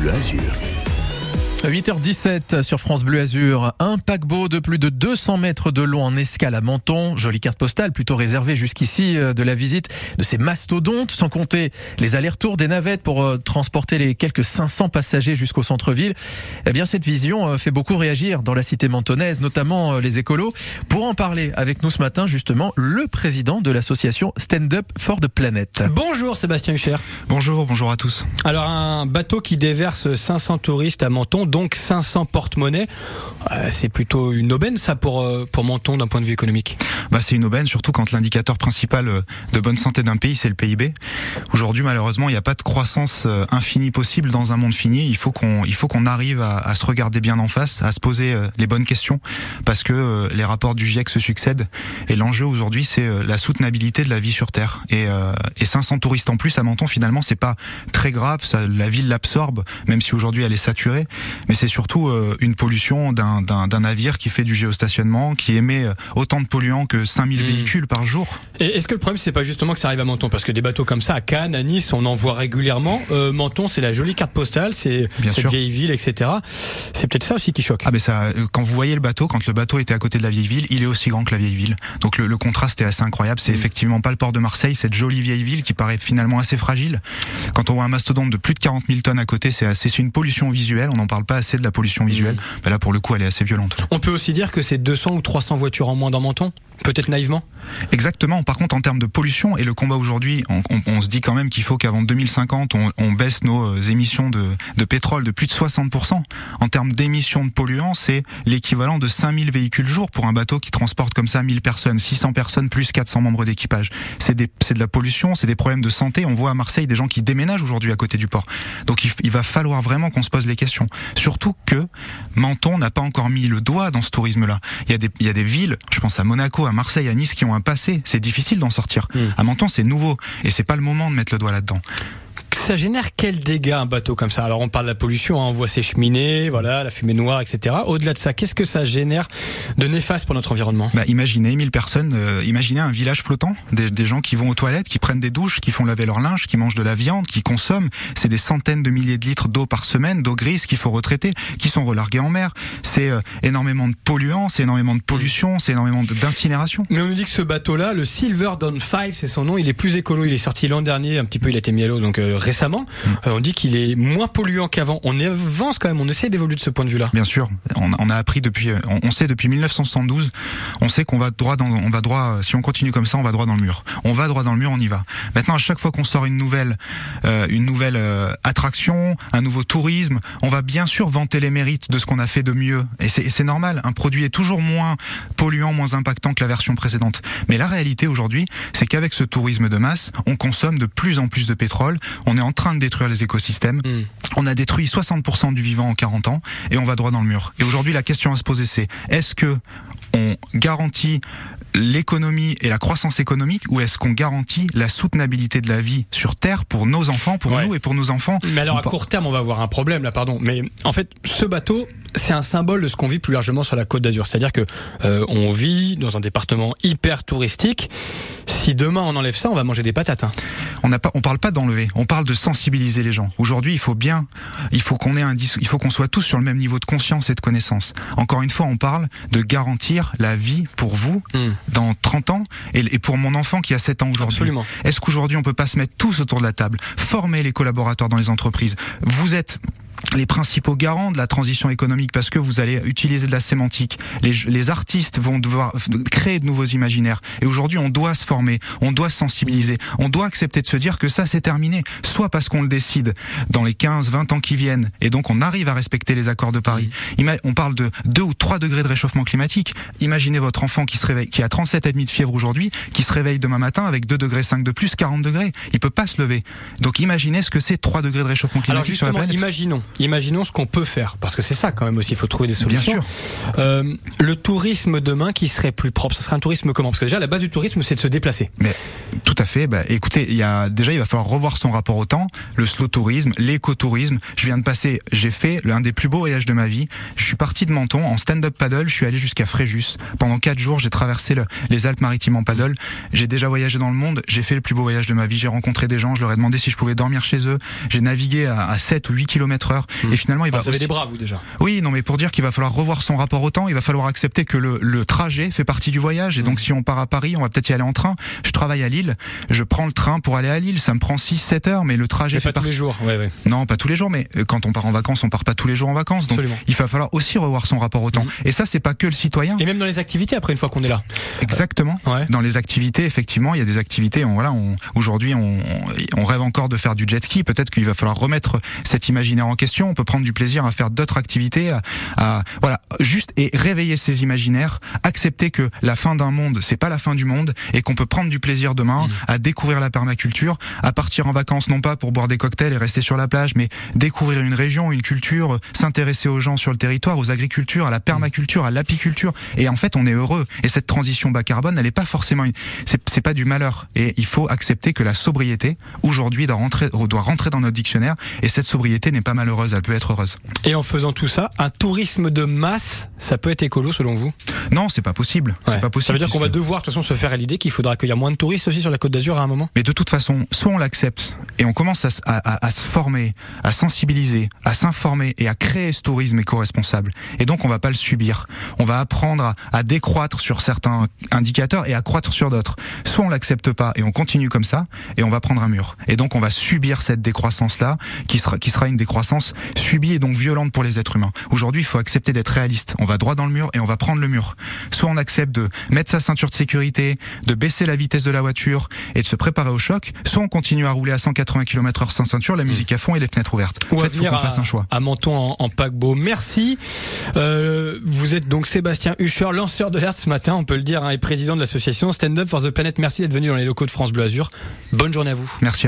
Bleu Azur. 8h17 sur France Bleu Azur. Un paquebot de plus de 200 mètres de long en escale à Menton. Jolie carte postale plutôt réservée jusqu'ici euh, de la visite de ces mastodontes, sans compter les allers-retours des navettes pour euh, transporter les quelques 500 passagers jusqu'au centre-ville. Eh bien, cette vision euh, fait beaucoup réagir dans la cité mentonnaise, notamment les écolos. Pour en parler avec nous ce matin, justement, le président de l'association Stand Up for the Planet. Bonjour Sébastien Hucher. Bonjour, bonjour à tous. Alors, un bateau qui déverse 500 touristes à Menton donc 500 porte-monnaie. Euh, c'est plutôt une aubaine ça pour euh, pour Menton d'un point de vue économique. Bah c'est une aubaine surtout quand l'indicateur principal euh, de bonne santé d'un pays c'est le PIB. Aujourd'hui malheureusement il n'y a pas de croissance infinie possible dans un monde fini. Il faut qu'on il faut qu'on arrive à, à, se regarder bien en face, à se poser les bonnes questions parce que les rapports du GIEC se succèdent et l'enjeu aujourd'hui c'est la soutenabilité de la vie sur terre et, et 500 touristes en plus à Menton finalement c'est pas très grave, ça, la ville l'absorbe même si aujourd'hui elle est saturée mais c'est surtout euh, une pollution d'un navire qui fait du géostationnement, qui émet euh, autant de polluants que 5000 hmm. véhicules par jour. Est-ce que le problème c'est pas justement que ça arrive à Menton? Parce que des bateaux comme ça à Cannes, à Nice, on en voit régulièrement. Euh, Menton, c'est la jolie carte postale, c'est cette vieille ville, etc. C'est peut-être ça aussi qui choque. Ah mais ça, quand vous voyez le bateau, quand le bateau était à côté de la vieille ville, il est aussi grand que la vieille ville. Donc le, contraste est assez incroyable. C'est hmm. effectivement pas le port de Marseille, cette jolie vieille ville qui paraît finalement assez fragile. Quand on voit un mastodonte de plus de 40 000 tonnes à côté, c'est assez, c'est une pollution visuelle. On n'en parle pas assez de la pollution visuelle. Mmh. Mais là, pour le coup, elle est assez violente. On peut aussi dire que c'est 200 ou 300 voitures en moins dans Menton? Peut-être naïvement? Exactement. Par contre, en termes de pollution et le combat aujourd'hui, on, se dit quand même qu'il faut qu'avant 2050, on, baisse nos euh, émissions de, de, pétrole de plus de 60%. En termes d'émissions de polluants, c'est l'équivalent de 5000 véhicules jour pour un bateau qui transporte comme ça 1000 personnes, 600 personnes plus 400 membres d'équipage. C'est de la pollution, c'est des problèmes de santé. On voit à Marseille des gens qui déménagent aujourd'hui à côté du port. Donc il, il va falloir vraiment qu'on se pose les questions. Surtout que Menton n'a pas encore mis le doigt dans ce tourisme-là. Il y a des, il y a des villes, je pense à Monaco, à Marseille, à Nice qui ont un passé. C'est difficile d'en sortir. Hmm. À Menton, c'est nouveau et c'est pas le moment de mettre le doigt là-dedans ça génère quel dégâts un bateau comme ça? Alors on parle de la pollution, hein, on voit ces cheminées, voilà, la fumée noire, etc. Au-delà de ça, qu'est-ce que ça génère de néfaste pour notre environnement? Bah, Imaginez 1000 personnes, euh, imaginez un village flottant, des, des, gens qui vont aux toilettes, qui prennent des douches, qui font laver leur linge, qui mangent de la viande, qui consomment. C'est des centaines de milliers de litres d'eau par semaine, d'eau grise qu'il faut retraiter, qui sont relargués en mer. C'est euh, énormément de polluants, c'est énormément de pollution, c'est énormément d'incinération. Mais on nous dit que ce bateau-là, le Silver Dawn 5, c'est son nom, il est plus écolo, il est sorti l'an dernier, un petit peu, il a été mis à l'eau, donc euh, récemment. Mm on dit qu'il est moins polluant qu'avant. On avance quand même, on essaie d'évoluer de ce point de vue-là. Bien sûr, on, a appris depuis, euh, on, sait depuis 1972, on sait qu'on va droit dans, on va droit, si on continue comme ça, on va droit dans le mur. On va droit dans le mur, on y va. Maintenant, à chaque fois qu'on sort une nouvelle, euh, une nouvelle euh, attraction, un nouveau tourisme, on va bien sûr vanter les mérites de ce qu'on a fait de mieux. Et c'est normal. Un produit est toujours moins polluant, moins impactant que la version précédente. Mais la réalité aujourd'hui, c'est qu'avec ce tourisme de masse, on consomme de plus en plus de pétrole. On est en train de détruire les écosystèmes. Hmm. On a détruit 60% du vivant en 40 ans et on va droit dans le mur. Et aujourd'hui, la question à se poser, c'est est-ce que on garantit l'économie et la croissance économique ou est-ce qu'on garantit la soutenabilité de la vie sur Terre pour nos enfants, pour nous et pour nos enfants Mais alors à court terme, on va avoir un problème là, pardon. Mais en fait, ce bateau, c'est un symbole de ce qu'on vit plus largement sur la Côte d'Azur. C'est-à-dire que euh, on vit dans un département hyper touristique si demain on enlève ça, on va manger des patates. Hein. On n'a pas, on parle pas d'enlever, on parle de sensibiliser les gens. Aujourd'hui, il faut bien, il faut qu'on ait un, il faut qu'on soit tous sur le même niveau de conscience et de connaissance. Encore une fois, on parle de garantir la vie pour vous hmm. dans 30 ans et, pour mon enfant qui a 7 ans aujourd'hui. Est-ce qu'aujourd'hui on peut pas se mettre tous autour de la table, former les collaborateurs dans les entreprises? Vous êtes les principaux garants de la transition économique parce que vous allez utiliser de la sémantique. Les, les artistes vont devoir créer de nouveaux imaginaires. Et aujourd'hui, on doit se former, on doit se sensibiliser, on doit accepter de se dire que ça, c'est terminé. Soit parce qu'on le décide dans les 15, 20 ans qui viennent, et donc on arrive à respecter les accords de Paris. On parle de 2 ou 3 degrés de réchauffement climatique. Imaginez votre enfant qui se réveille, qui a 37,5 de fièvre aujourd'hui, qui se réveille demain matin avec 2 degrés 5 de plus, 40 degrés. Il peut pas se lever. Donc imaginez ce que c'est 3 degrés de réchauffement climatique sur la planète. Imaginons imaginons ce qu'on peut faire, parce que c'est ça quand même aussi, il faut trouver des solutions. Bien sûr. Euh, le tourisme demain qui serait plus propre, ce serait un tourisme comment? Parce que déjà la base du tourisme c'est de se déplacer. Mais tout à fait. Bah, écoutez, il y a déjà il va falloir revoir son rapport au temps, le slow tourisme, l'écotourisme. Je viens de passer, j'ai fait l'un des plus beaux voyages de ma vie. Je suis parti de Menton en stand-up paddle, je suis allé jusqu'à Fréjus. Pendant quatre jours, j'ai traversé les Alpes-Maritimes en paddle. J'ai déjà voyagé dans le monde, j'ai fait le plus beau voyage de ma vie. J'ai rencontré des gens, je leur ai demandé si je pouvais dormir chez eux. J'ai navigué à, à 7 ou 8 km heure. Et finalement, il va. vous avez des bras, vous déjà. Oui, non, mais pour dire qu'il va falloir revoir son rapport au temps, il va falloir accepter que le, le trajet fait partie du voyage. Et Mm. donc, si on part à Paris, on va peut-être y aller en train. Je travaille à Lille, je prends le train pour aller à Lille. Ça me prend 6-7 heures, mais le trajet Mais fait pas tous partie. les jours. Ouais, ouais. Non, pas tous les jours, mais euh, quand on part en vacances, on part pas tous les jours en vacances. Donc, Absolument. il va falloir aussi revoir son rapport au temps. Mhm. Et ça, c'est pas que le citoyen. Et même dans les activités après une fois qu'on est là. Exactement. Ouais. Dans les activités, effectivement, il y a des activités. On, voilà, on, aujourd'hui, on, on rêve encore de faire du jet ski. Peut-être qu'il va falloir remettre cet imaginaire en question. On peut prendre du plaisir à faire d'autres activités, à, à- voilà, juste et réveiller ces imaginaires, accepter que la fin d'un monde, c'est pas la fin du monde, et qu'on peut prendre du plaisir demain Mmh. à découvrir la permaculture, à partir en vacances non pas pour boire des cocktails et rester sur la plage, mais découvrir une région, une culture, s'intéresser aux gens sur le territoire, aux agricultures, à la permaculture, à l'apiculture. Et en fait, on est heureux. Et cette transition bas carbone, elle n'est pas forcément une, c'est, c'est pas du malheur. Et il faut accepter que la sobriété, aujourd'hui, doit rentrer, doit rentrer dans notre dictionnaire. Et cette sobriété n'est pas malheureuse, elle peut être heureuse. Et en faisant tout ça, un tourisme de masse, ça peut être écolo selon vous? Non, c'est pas possible. Ouais. C'est pas possible. Ça veut dire qu'on va devoir de toute façon se faire à l'idée qu'il faudra qu'il y ait moins de touristes aussi sur la Côte d'Azur à un moment? Mais de toute façon, soit on l'accepte et on commence à, se former, à sensibiliser, à s'informer et à créer ce tourisme éco-responsable. Et donc on va pas le subir. On va apprendre à, à décroître sur certains indicateurs et à croître sur d'autres. Soit on l'accepte pas et on continue comme ça et on va prendre un mur. Et donc on va subir cette décroissance-là qui sera, qui sera une décroissance subie et donc violente pour les êtres humains. Aujourd'hui, il faut accepter d'être réaliste. On va droit dans le mur et on va prendre le mur. Soit on accepte de mettre sa ceinture de sécurité, de baisser la vitesse de la voiture et de se préparer au choc, soit on continue à rouler à 180 km heure sans ceinture, la musique à fond et les fenêtres ouvertes. Ou en fait, il faut qu'on fasse un choix. à Menton en, en paquebot. Merci. Euh, vous êtes donc Sébastien Hucher, lanceur de l'Hertz ce matin, on peut le dire, hein, et président de l'association Stand Up for the Planet. Merci d'être venu dans les locaux de France Bleu Azur. Bonne journée à vous. Merci.